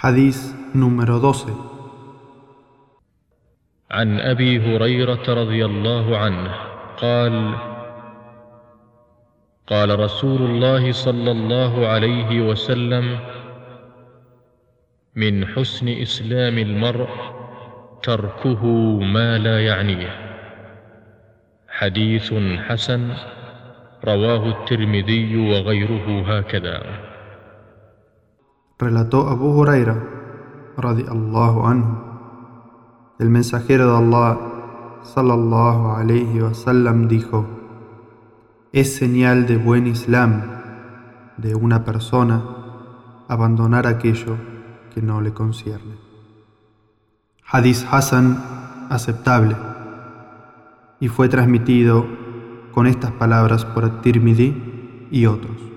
Hadís número 12 عن أبي هريرة رضي الله عنه قال قال رسول الله صلى الله عليه وسلم من حسن إسلام المرء تركه ما لا يعنيه حديث حسن رواه الترمذي وغيره هكذا. Relató Abu Huraira, radiallahu anhu, el mensajero de Allah, sallallahu alayhi wasallam, dijo: Es señal de buen Islam de una persona abandonar aquello que no le concierne. Hadith Hassan aceptable y fue transmitido con estas palabras por At-Tirmidhi y otros.